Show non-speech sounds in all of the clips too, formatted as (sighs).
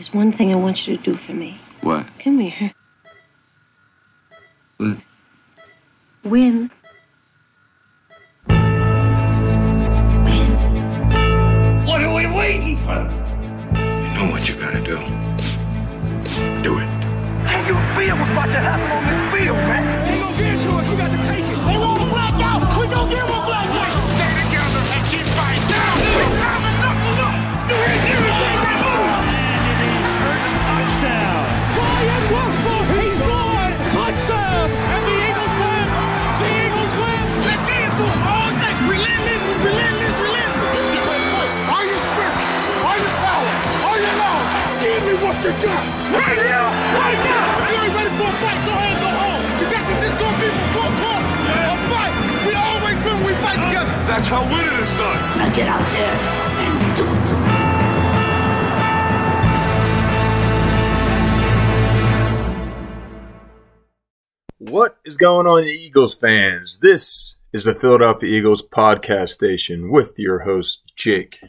There's one thing I want you to do for me. What? Come here. What? Win. What are we waiting for? You know what you gotta do. Do it. How you feel what's about to happen on you got. Right here, right now. You ain't ready for a fight? Go ahead and go home. Cause that's what this gonna be for four quarters. A fight. We always win when we fight together. That's how winning is done. Now get out there and do it. What is going on, Eagles fans? This is the Philadelphia Eagles podcast station with your host, Jake.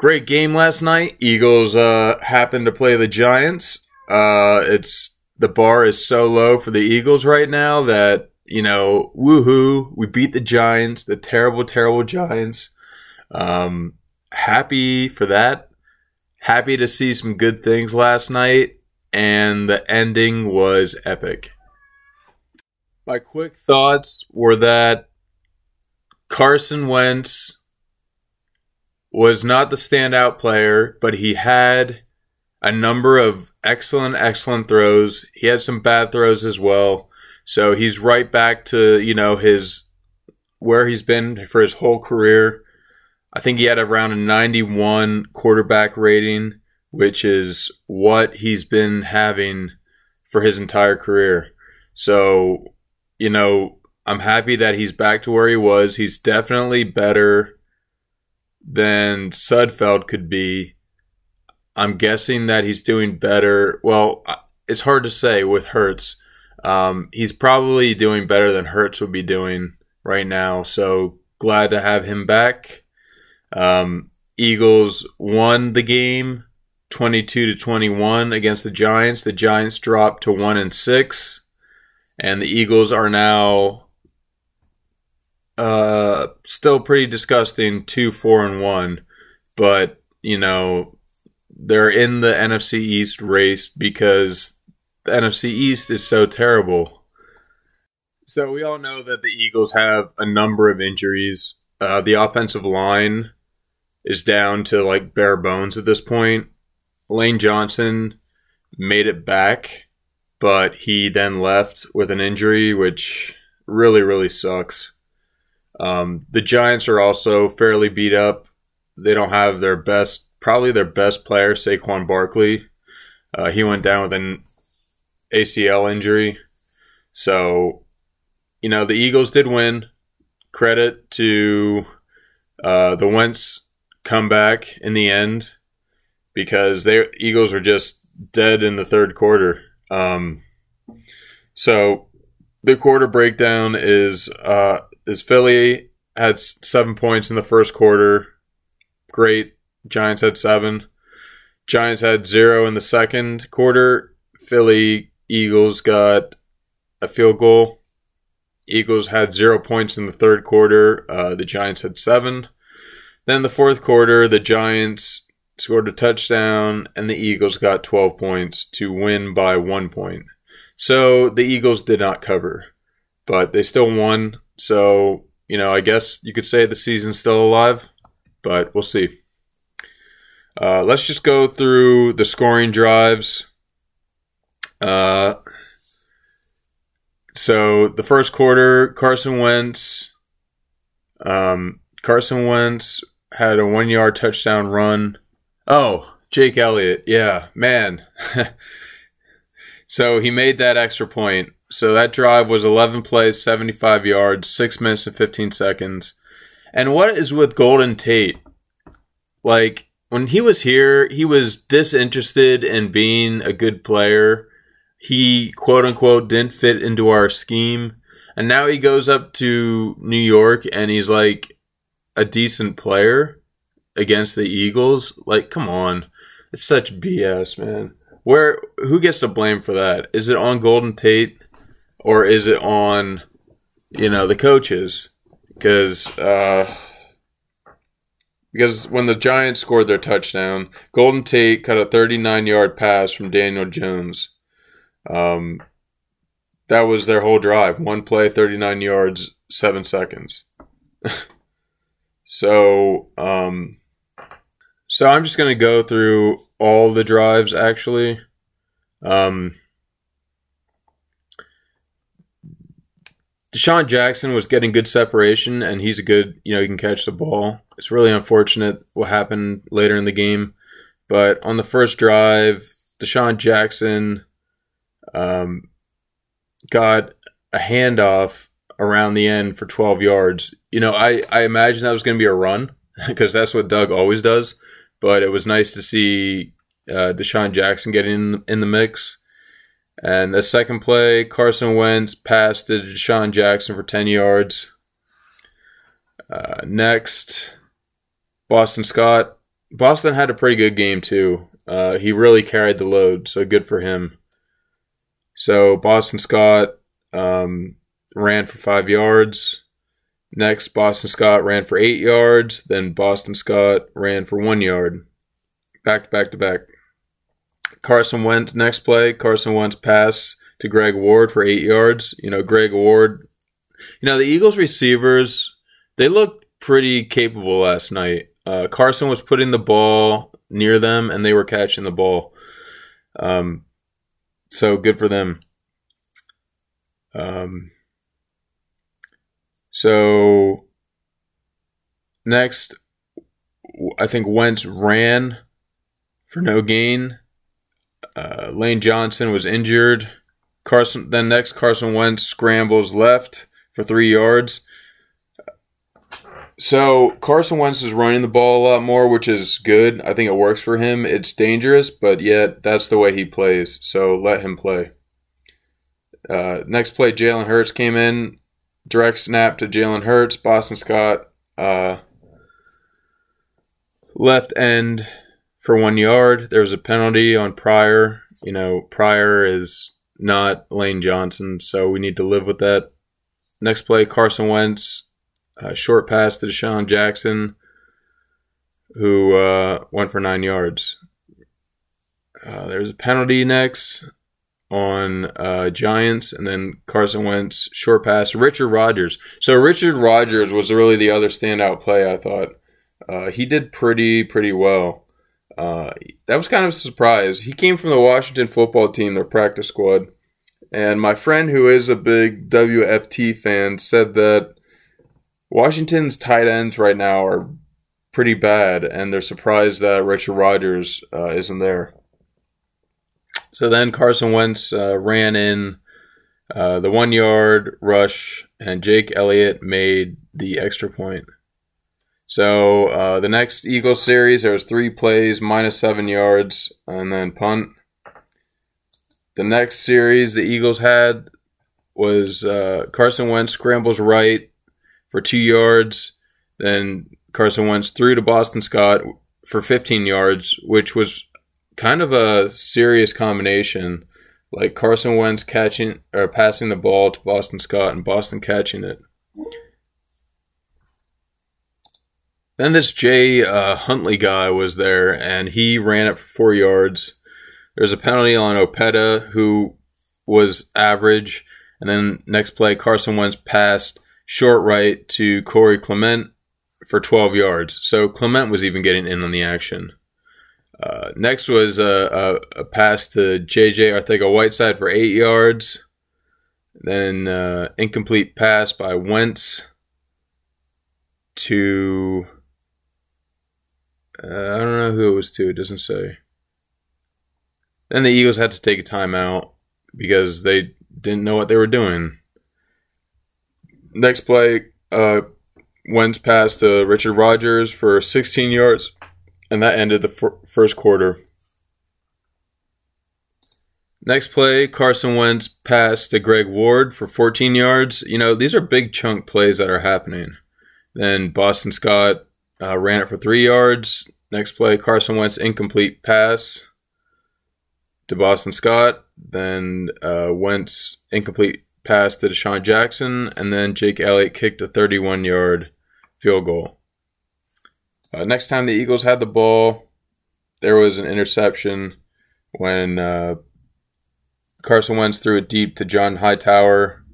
Great game last night. Eagles uh, happened to play the Giants. Uh, it's the bar is so low for the Eagles right now that you know, woohoo! We beat the Giants, the terrible, terrible Giants. Um, happy for that. Happy to see some good things last night and the ending was epic. My quick thoughts were that Carson Wentz was not the standout player, but he had a number of excellent, excellent throws. He had some bad throws as well. So he's right back to, you know, his where he's been for his whole career. I think he had around a 91 quarterback rating which is what he's been having for his entire career. So, you know, I'm happy that he's back to where he was. He's definitely better than Sudfeld could be. I'm guessing that he's doing better. Well, it's hard to say with Hurts. Um, he's probably doing better than Hurts would be doing right now. So glad to have him back. Um, Eagles won the game 22 to 21 against the Giants. The Giants dropped to 1 and 6 and the Eagles are now uh still pretty disgusting 2 4 and 1 but you know they're in the NFC East race because the NFC East is so terrible. So we all know that the Eagles have a number of injuries. Uh, the offensive line is down to like bare bones at this point. Lane Johnson made it back, but he then left with an injury, which really, really sucks. Um, the Giants are also fairly beat up. They don't have their best, probably their best player, Saquon Barkley. Uh, he went down with an ACL injury. So, you know, the Eagles did win. Credit to uh, the Wentz comeback in the end because the Eagles were just dead in the third quarter. Um, so the quarter breakdown is uh, is Philly had seven points in the first quarter. Great. Giants had seven. Giants had zero in the second quarter. Philly Eagles got a field goal. Eagles had zero points in the third quarter. Uh, the Giants had seven. Then the fourth quarter, the Giants scored a touchdown, and the Eagles got 12 points to win by one point. So the Eagles did not cover, but they still won. So, you know, I guess you could say the season's still alive, but we'll see. Uh, let's just go through the scoring drives. Uh, so the first quarter, Carson Wentz, um, Carson Wentz had a one yard touchdown run. Oh, Jake Elliott. Yeah, man. (laughs) so he made that extra point. So that drive was 11 plays, 75 yards, 6 minutes and 15 seconds. And what is with Golden Tate? Like, when he was here, he was disinterested in being a good player. He, quote unquote, didn't fit into our scheme. And now he goes up to New York and he's like a decent player against the Eagles. Like, come on. It's such BS, man. Where who gets to blame for that? Is it on Golden Tate or is it on you know the coaches? Because uh, because when the Giants scored their touchdown, Golden Tate cut a 39 yard pass from Daniel Jones. Um, that was their whole drive. One play, 39 yards, seven seconds. (laughs) so, um, so I'm just going to go through all the drives actually. Um, DeSean Jackson was getting good separation, and he's a good, you know, he can catch the ball. It's really unfortunate what happened later in the game, but on the first drive, DeSean Jackson um, got a handoff around the end for 12 yards. You know, I, I imagine that was going to be a run (laughs) because that's what Doug always does, but it was nice to see uh, DeSean Jackson getting in, in the mix. And the second play, Carson Wentz passed to DeSean Jackson for 10 yards. Uh, next, Boston Scott. Boston had a pretty good game, too. Uh, he really carried the load, so good for him. So Boston Scott um, ran for five yards. Next, Boston Scott ran for eight yards. Then Boston Scott ran for one yard. Back to back to back. Carson Wentz next play. Carson Wentz pass to Greg Ward for eight yards. You know, Greg Ward. You know, the Eagles receivers they looked pretty capable last night. Uh, Carson was putting the ball near them, and they were catching the ball. Um, so good for them. Um, so next, I think Wentz ran for no gain. Uh, Lane Johnson was injured. Carson then next Carson Wentz scrambles left for three yards. So Carson Wentz is running the ball a lot more, which is good. I think it works for him. It's dangerous, but yet that's the way he plays. So let him play. Uh, next play, Jalen Hurts came in, direct snap to Jalen Hurts. Boston Scott uh, left end for one yard. There was a penalty on Pryor. You know, Pryor is not Lane Johnson, so we need to live with that. Next play, Carson Wentz, short pass to DeSean Jackson, who uh, went for nine yards. Uh, there's a penalty next on uh, Giants, and then Carson Wentz short pass. Richard Rodgers. So Richard Rodgers was really the other standout play. I thought uh, he did pretty pretty well. Uh, that was kind of a surprise. He came from the Washington football team, their practice squad. And my friend, who is a big WFT fan, said that Washington's tight ends right now are pretty bad, and they're surprised that Richard Rodgers uh, isn't there. So then Carson Wentz uh, ran in uh, the one yard rush, and Jake Elliott made the extra point. So uh, the next Eagles series, there was three plays, minus seven yards, and then punt. The next series the Eagles had was uh, Carson Wentz scrambles right for two yards. Then Carson Wentz threw to Boston Scott for 15 yards, which was kind of a serious combination. Like Carson Wentz catching or passing the ball to Boston Scott and Boston catching it. Then this Jay uh, Huntley guy was there, and he ran it for four yards. There's a penalty on Opeta, who was average. And then next play, Carson Wentz passed short right to Corey Clement for 12 yards. So Clement was even getting in on the action. Uh, next was a, a, a, pass to JJ Arcega-Whiteside for eight yards. Then uh, incomplete pass by Wentz to uh, I don't know who it was to. It doesn't say. Then the Eagles had to take a timeout because they didn't know what they were doing. Next play, uh, Wentz passed to Richard Rodgers for 16 yards, and that ended the first quarter. Next play, Carson Wentz pass to Greg Ward for 14 yards. You know, these are big chunk plays that are happening. Then Boston Scott uh, ran it for three yards. Next play, Carson Wentz incomplete pass to Boston Scott. Then uh, Wentz incomplete pass to DeSean Jackson, and then Jake Elliott kicked a 31 yard field goal. Uh, next time the Eagles had the ball, there was an interception when uh, Carson Wentz threw it deep to John Hightower.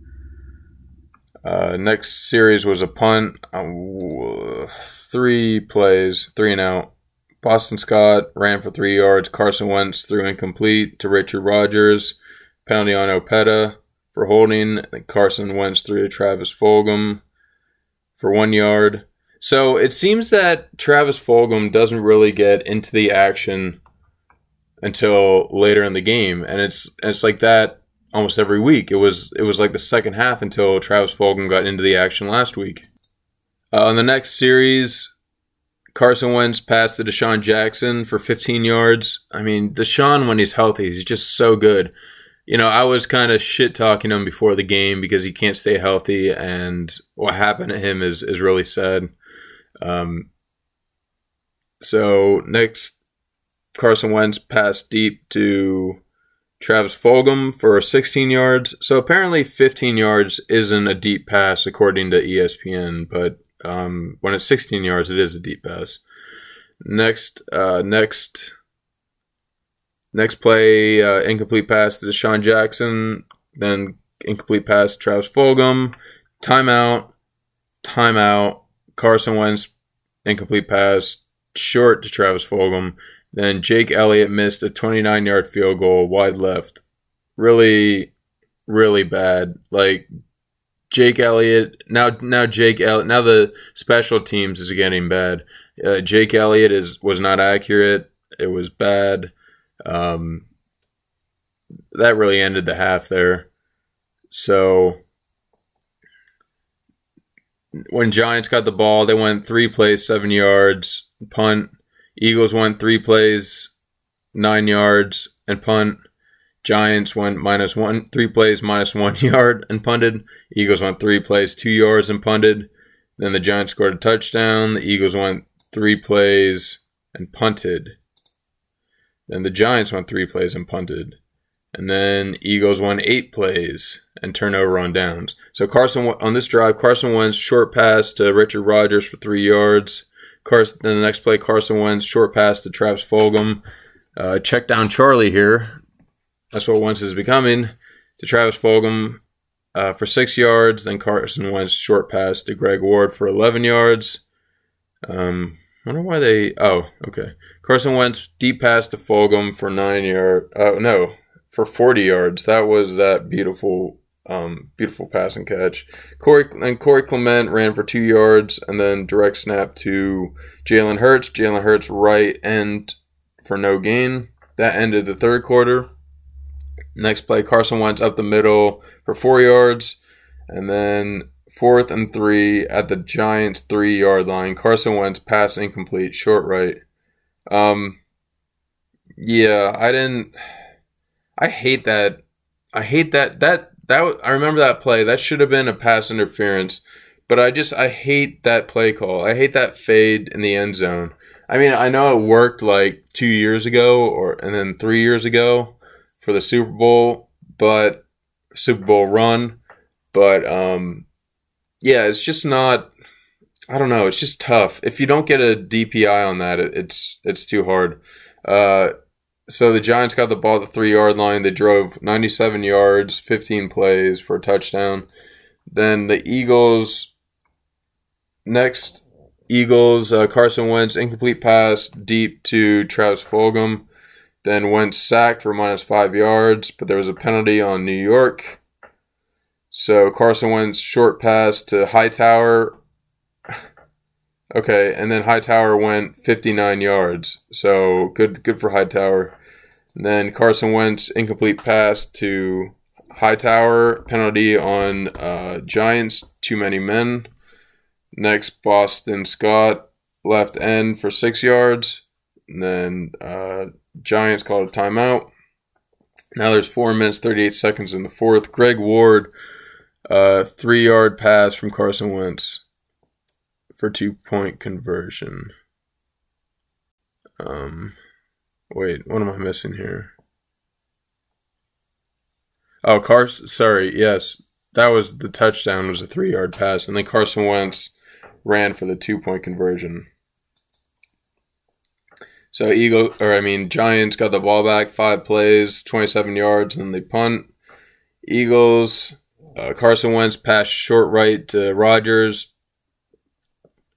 Uh, next series was a punt, uh, three plays, three and out. Boston Scott ran for three yards. Carson Wentz threw incomplete to Richard Rodgers. Penalty on Opeta for holding. Carson Wentz threw to Travis Fulgham for one yard. So it seems that Travis Fulgham doesn't really get into the action until later in the game, and it's it's like that almost every week. It was it was like the second half until Travis Fulgham got into the action last week. Uh, on the next series, Carson Wentz passed to DeSean Jackson for 15 yards. I mean, DeSean when he's healthy, he's just so good. You know, I was kind of shit talking him before the game because he can't stay healthy, and what happened to him is is really sad. Um, so next, Carson Wentz passed deep to Travis Fulgham for 16 yards. So apparently 15 yards isn't a deep pass according to ESPN, but um, when it's 16 yards, it is a deep pass. Next, uh, next, next play, uh, incomplete pass to DeSean Jackson. Then incomplete pass to Travis Fulgham. Timeout, timeout. Carson Wentz incomplete pass short to Travis Fulgham. Then Jake Elliott missed a 29 yard field goal wide left. Really, really bad. Like Jake Elliott now. Now Jake Elliott. Now the special teams is getting bad. Uh, Jake Elliott is was not accurate. It was bad. Um, that really ended the half there. So when Giants got the ball, they went three plays, seven yards, punt. Eagles went three plays, nine yards, and punt. Giants went minus one, three plays, minus one (laughs) yard, and punted. Eagles went three plays, two yards, and punted. Then the Giants scored a touchdown. The Eagles went three plays and punted. Then the Giants went three plays and punted. And then Eagles won eight plays and turnover on downs. So Carson on this drive, Carson Wentz short pass to Richard Rodgers for three yards. Carson, then the next play, Carson Wentz short pass to Travis Fulgham. Uh, check down Charlie here. That's what Wentz is becoming to Travis Fulgham uh, for six yards. Then Carson Wentz short pass to Greg Ward for 11 yards. Um, I wonder why they. Oh, okay. Carson Wentz deep pass to Fulgham for nine yards. Uh, no, for 40 yards. That was that beautiful um, beautiful pass and catch. Corey and Corey Clement ran for two yards, and then direct snap to Jalen Hurts. Jalen Hurts right end for no gain. That ended the third quarter. Next play, Carson Wentz up the middle for four yards, and then fourth and three at the Giants three yard line. Carson Wentz pass incomplete, short right. Um, yeah, I didn't. I hate that. I hate that. That that I remember that play. That should have been a pass interference. But I just I hate that play call. I hate that fade in the end zone. I mean, I know it worked like two years ago, or and then three years ago for the Super Bowl, but Super Bowl run. But um, yeah, it's just not. I don't know. It's just tough. If you don't get a DPI on that, it, it's it's too hard. Uh, so the Giants got the ball at the three yard line. They drove 97 yards, 15 plays for a touchdown. Then the Eagles, next, Eagles, uh, Carson Wentz, incomplete pass deep to Travis Fulgham. Then Wentz sacked for minus five yards, but there was a penalty on New York. So Carson Wentz short pass to Hightower. (sighs) Okay, and then Hightower went 59 yards. So good good for Hightower. And then Carson Wentz incomplete pass to Hightower, penalty on uh, Giants, too many men. Next, Boston Scott, left end for six yards. And then uh, Giants called a timeout. Now there's four minutes, 38 seconds in the fourth. Greg Ward, uh, three yard pass from Carson Wentz for two point conversion. Um, wait, what am I missing here? Oh, Carson. Sorry, yes, that was the touchdown. Was a three yard pass, and then Carson Wentz ran for the two point conversion. So Eagle, or I mean Giants, got the ball back, five plays, twenty seven yards, and then they punt. Eagles, uh, Carson Wentz passed short right to Rodgers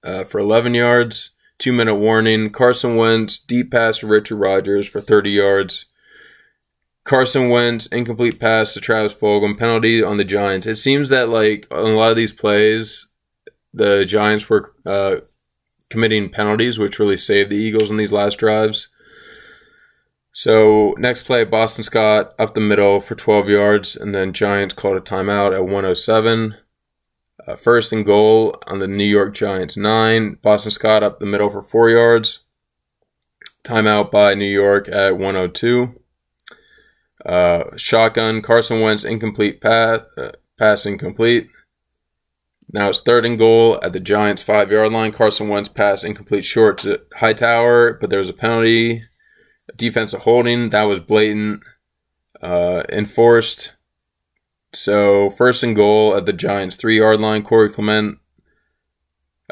uh, for eleven yards. Two minute warning. Carson Wentz deep pass to Richard Rodgers for thirty yards. Carson Wentz incomplete pass to Travis Fulgham penalty on the Giants. It seems that like on a lot of these plays, the Giants were uh, committing penalties, which really saved the Eagles in these last drives. So next play, Boston Scott up the middle for 12 yards, and then Giants called a timeout at 107. Uh, first and goal on the New York Giants nine. Boston Scott up the middle for four yards. Timeout by New York at 102. Uh, shotgun Carson Wentz incomplete pass, uh, pass incomplete. Now it's third and goal at the Giants five yard line. Carson Wentz pass incomplete short to Hightower, but there was a penalty, defensive holding that was blatant, uh, enforced. So first and goal at the Giants three yard line. Corey Clement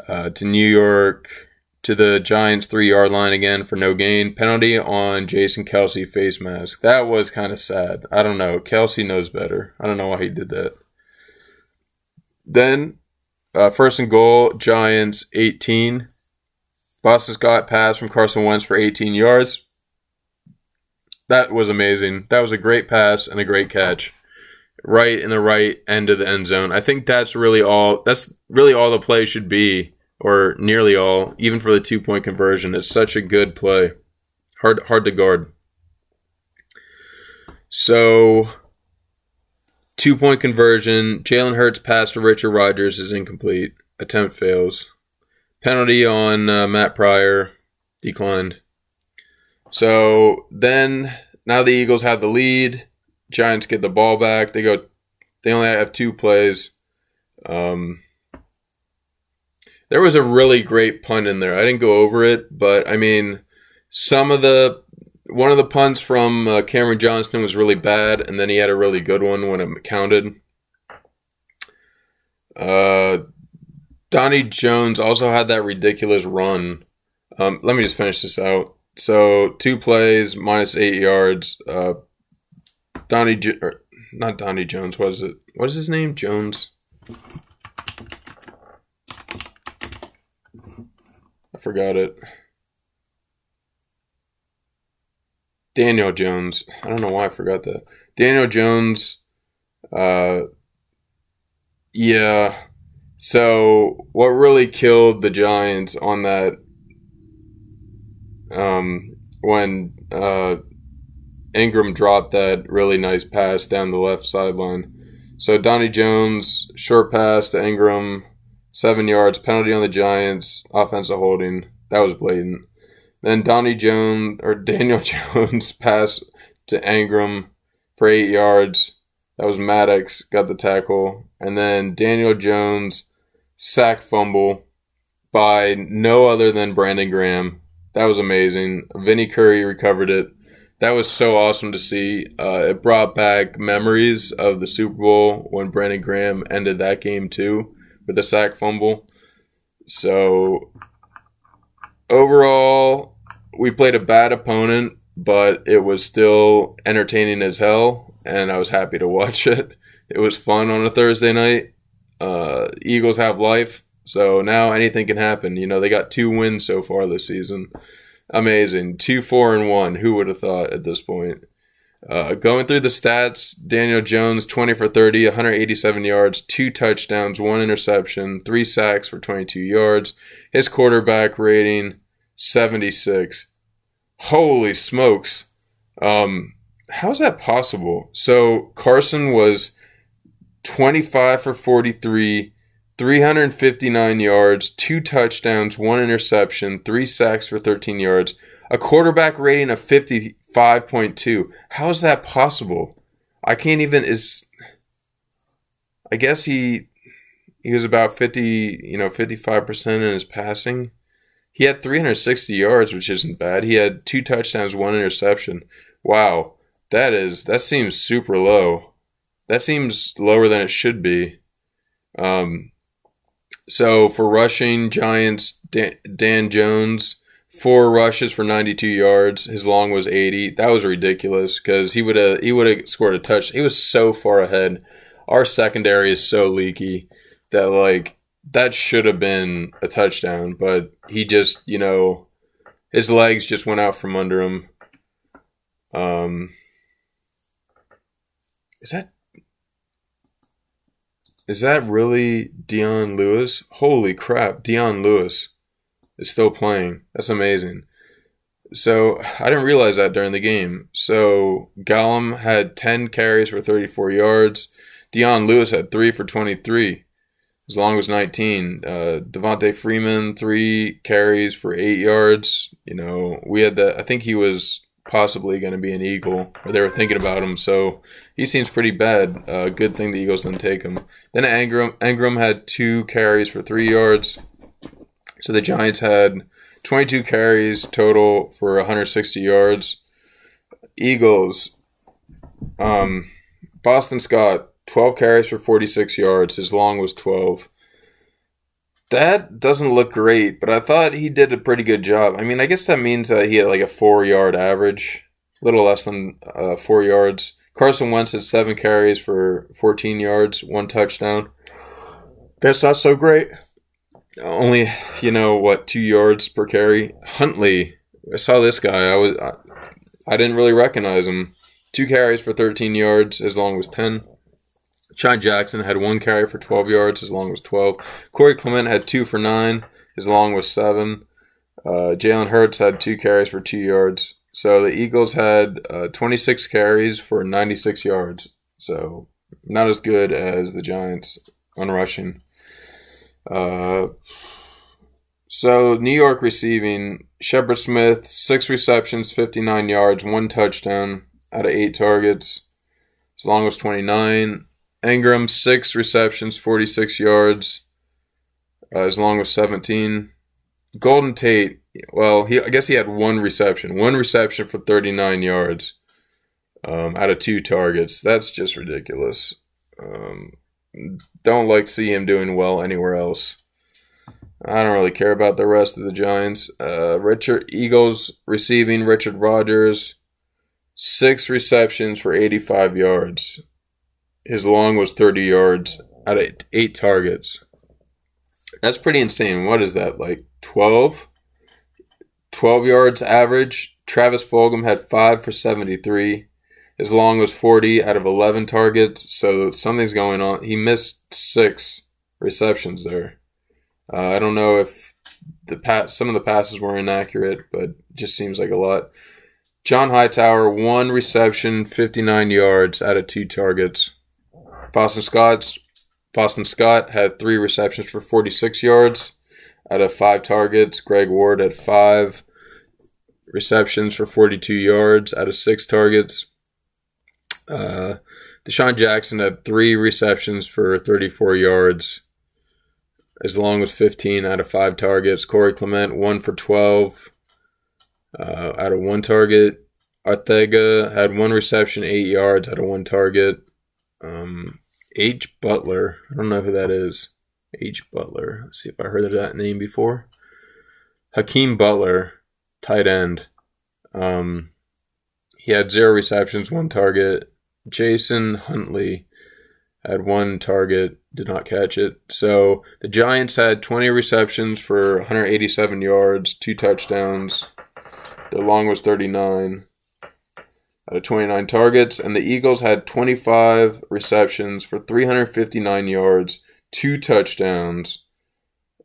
uh, to New York to the Giants three yard line again for no gain. Penalty on Jason Kelce face mask. That was kind of sad. I don't know. Kelce knows better. I don't know why he did that. Then uh, first and goal, Giants 18. Boston Scott pass from Carson Wentz for 18 yards. That was amazing. That was a great pass and a great catch. Right in the right end of the end zone. I think that's really all that's really all the play should be, or nearly all, even for the two point conversion. It's such a good play. Hard hard to guard. So Two point conversion. Jalen Hurts pass to Richard Rodgers is incomplete. Attempt fails. Penalty on uh, Matt Pryor declined. So then, now the Eagles have the lead. Giants get the ball back. They go. They only have two plays. Um, there was a really great punt in there. I didn't go over it, but I mean, some of the one of the punts from uh, Cameron Johnston was really bad, and then he had a really good one when it counted. Uh, Donnie Jones also had that ridiculous run. Um, let me just finish this out. So two plays, minus eight yards. Uh, Donnie, jo- or, not Donnie Jones. What is it? What is his name? Jones. I forgot it. Daniel Jones. I don't know why I forgot that. Daniel Jones. Uh, yeah. So what really killed the Giants on that um, when uh, Engram dropped that really nice pass down the left sideline. So Donnie Jones short pass to Engram, seven yards penalty on the Giants, offensive holding. That was blatant. Then Donnie Jones or Daniel (laughs) Jones pass to Engram for eight yards. That was Maddox got the tackle, and then Daniel Jones sack fumble by no other than Brandon Graham. That was amazing. Vinny Curry recovered it. That was so awesome to see. Uh, it brought back memories of the Super Bowl when Brandon Graham ended that game too with a sack fumble. So overall, we played a bad opponent, but it was still entertaining as hell, and I was happy to (laughs) watch it. It was fun on a Thursday night. Uh, Eagles have life, so now anything can happen. You know, they got two wins so far this season. Amazing. Two, four, and one. Who would have thought at this point? Uh, going through the stats, Daniel Jones, 20 for 30, 187 yards, two touchdowns, one interception, three sacks for 22 yards. His quarterback rating, 76. Holy smokes. Um, how's that possible? So Carson was 25 for 43, 359 yards, two touchdowns, one interception, three sacks for 13 yards, a quarterback rating of 55.2. How is that possible? I can't even is I guess he he was about 50, you know, 55% in his passing He had 360 yards, which isn't bad. He had two touchdowns, one interception. Wow, that is that seems super low. That seems lower than it should be. Um, so for rushing, Giants Dan, Dan Jones four rushes for 92 yards. His long was 80. That was ridiculous because he would have he would have scored a touch. He was so far ahead. Our secondary is so leaky that like that should have been a touchdown, but he just you know his legs just went out from under him. Um, is that is that really Dion Lewis? Holy crap, Dion Lewis is still playing. That's amazing. So I didn't realize that during the game. So Gallman had 10 carries for 34 yards. Dion Lewis had three for 23. As long as 19. Uh, Devonta Freeman, three carries for eight yards. You know, we had that. I think he was possibly going to be an Eagle, or they were thinking about him. So he seems pretty bad. Uh, good thing the Eagles didn't take him. Then Engram, Engram had two carries for three yards. So the Giants had 22 carries total for 160 yards. Eagles, um, Boston Scott, 12 carries for 46 yards. His long was 12. That doesn't look great, but I thought he did a pretty good job. I mean, I guess that means that he had like a four yard average, a little less than uh, four yards. Carson Wentz had seven carries for 14 yards, one touchdown. That's not so great only you know what two yards per carry. Huntley, I saw this guy. I was I, I didn't really recognize him. Two carries for 13 yards, as long as 10. Sean Jackson had one carry for 12 yards, as long as 12. Corey Clement had two for nine, as long as seven. Uh, Jalen Hurts had two carries for two yards. So the Eagles had uh, 26 carries for 96 yards. So not as good as the Giants on rushing. Uh, so New York receiving Shepard Smith six receptions, fifty nine yards, one touchdown out of eight targets. As long as twenty nine. Engram, six receptions, forty six yards. Uh, as long as seventeen. Golden Tate, well, he I guess he had one reception, one reception for thirty nine yards. Um, out of two targets. That's just ridiculous. Um, don't like see him doing well anywhere else. I don't really care about the rest of the Giants. Uh, Richard Eagles receiving Richard Rodgers, six receptions for 85 yards. His long was 30 yards out of eight targets. That's pretty insane. What is that, like 12? 12 yards average. Travis Fulgham had five for 73 as long as 40 out of 11 targets. So something's going on. He missed six receptions there. Uh, I don't know if the pass, some of the passes were inaccurate, but just seems like a lot. John Hightower, one reception, 59 yards out of two targets. Boston Scott's Boston Scott had three receptions for 46 yards out of five targets. Greg Ward had five receptions for 42 yards out of six targets. Uh, DeSean Jackson had three receptions for 34 yards, as long as 15 out of five targets. Corey Clement, one for 12 uh, out of one target. Arcega had one reception, eight yards out of one target. Um, H. Butler, I don't know who that is. H. Butler. Let's see if I heard of that name before. Hakeem Butler, tight end. Um, he had zero receptions, one target. Jason Huntley had one target, did not catch it. So the Giants had 20 receptions for 187 yards, two touchdowns. Their long was 39 out of 29 targets, and the Eagles had 25 receptions for 359 yards, two touchdowns.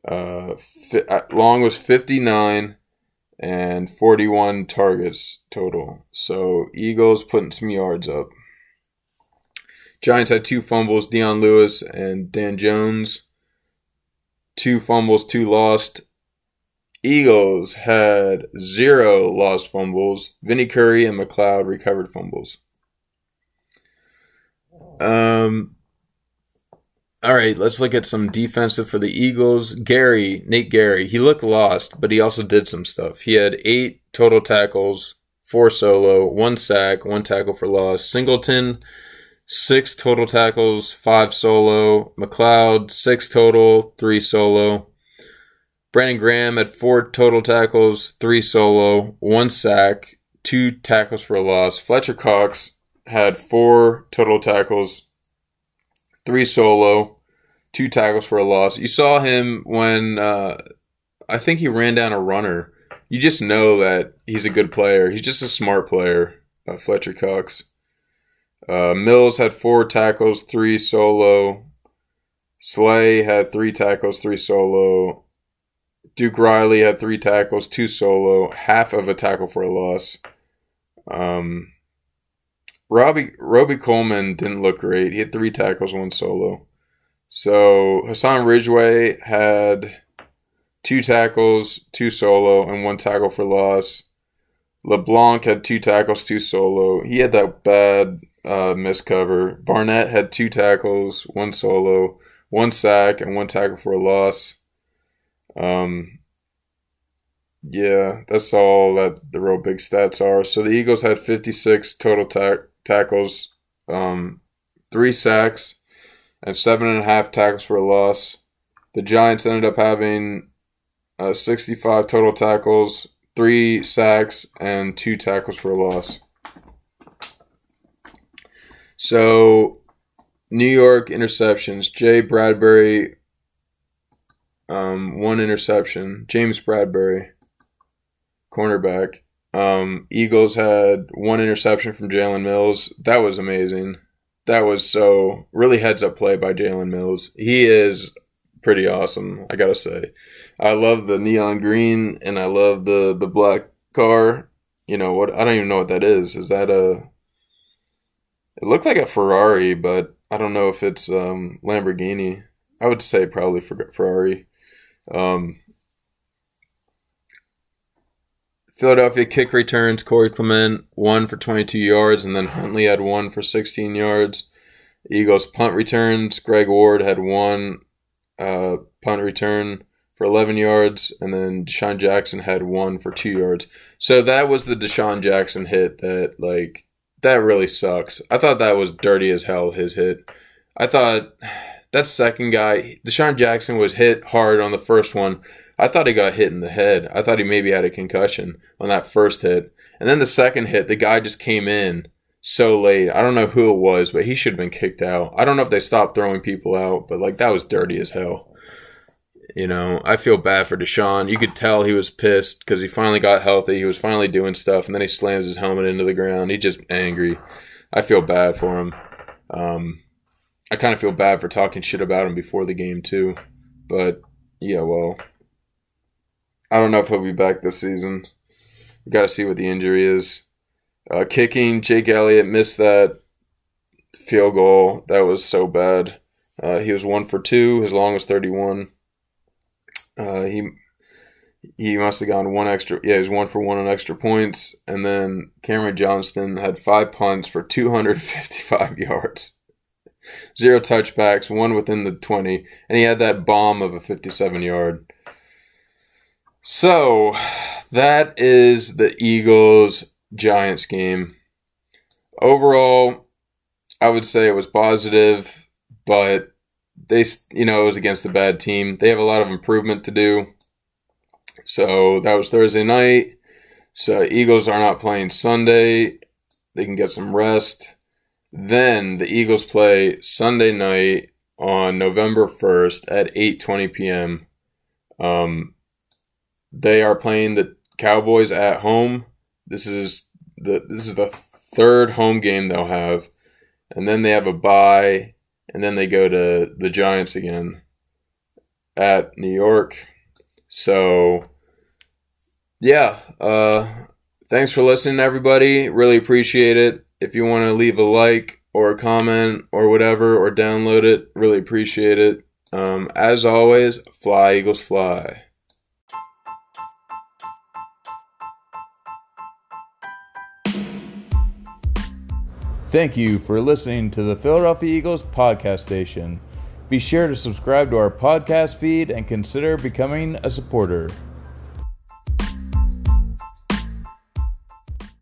Uh, uh, long was 59 and 41 targets total. So Eagles putting some yards up. Giants had two fumbles, Dion Lewis and Dan Jones. Two fumbles, two lost. Eagles had zero lost fumbles. Vinny Curry and McLeod recovered fumbles. Um, All right, let's look at some defensive for the Eagles. Gerry, Nate Gerry, he looked lost, but he also did some stuff. He had eight total tackles, four solo, one sack, one tackle for loss. Singleton, six total tackles, five solo. McLeod, six total, three solo. Brandon Graham had four total tackles, three solo, one sack, two tackles for a loss. Fletcher Cox had four total tackles, three solo, two tackles for a loss. You saw him when uh, I think he ran down a runner. You just know that he's a good player. He's just a smart player, uh, Fletcher Cox. Uh, Mills had four tackles, three solo. Slay had three tackles, three solo. Duke Riley had three tackles, two solo, half of a tackle for a loss. Um, Robbie Robey-Coleman didn't look great. He had three tackles, one solo. So Hassan Ridgeway had two tackles, two solo, and one tackle for loss. LeBlanc had two tackles, two solo. He had that bad uh, miss cover. Barnett had two tackles, one solo, one sack, and one tackle for a loss. Um, yeah, that's all that the real big stats are. So the Eagles had 56 total ta- tackles, um, three sacks, and seven and a half tackles for a loss. The Giants ended up having uh, 65 total tackles, three sacks, and two tackles for a loss. So, New York interceptions. Jay Bradberry, um, one interception. James Bradberry, cornerback. Um, Eagles had one interception from Jalen Mills. That was amazing. That was so really heads up play by Jalen Mills. He is pretty awesome, I gotta say. I love the neon green and I love the the black car. You know what? I don't even know what that is. Is that a? It looked like a Ferrari, but I don't know if it's um, Lamborghini. I would say probably Ferrari. Um, Philadelphia kick returns. Corey Clement one for 22 yards, and then Huntley had one for 16 yards. Eagles punt returns. Greg Ward had one uh, punt return for 11 yards, and then DeSean Jackson had one for two yards. So that was the DeSean Jackson hit that, like, that really sucks. I thought that was dirty as hell, his hit. I thought that second guy, DeSean Jackson, was hit hard on the first one. I thought he got hit in the head. I thought he maybe had a concussion on that first hit. And then the second hit, the guy just came in so late. I don't know who it was, but he should have been kicked out. I don't know if they stopped throwing people out, but like that was dirty as hell. You know, I feel bad for DeSean. You could tell he was pissed because he finally got healthy. He was finally doing stuff, and then he slams his helmet into the ground. He's just angry. I feel bad for him. Um, I kind of feel bad for talking shit about him before the game too. But yeah, well, I don't know if he'll be back this season. We got to see what the injury is. Uh, kicking, Jake Elliott missed that field goal. That was so bad. Uh, he was one for two. His long was 31. Uh, he he must have gone one extra. Yeah, he was one for one on extra points. And then Cameron Johnston had five punts for 255 (laughs) yards, zero touchbacks, one within the 20, and he had that bomb of a 57 yard. So that is the Eagles Giants game. Overall, I would say it was positive, but they, you know, it was against a bad team. They have a lot of improvement to do. So that was Thursday night. So Eagles are not playing Sunday. They can get some rest. Then the Eagles play Sunday night on November 1st at 8:20 p.m. Um, they are playing the Cowboys at home. This is the this is the third home game they'll have, and then they have a bye, and then they go to the Giants again at New York. So, yeah, uh, thanks for listening, everybody. Really appreciate it. If you want to leave a like or a comment or whatever, or download it, really appreciate it. Um, as always, fly, Eagles, fly. Thank you for listening to the Philadelphia Eagles podcast station. Be sure to subscribe to our podcast feed and consider becoming a supporter.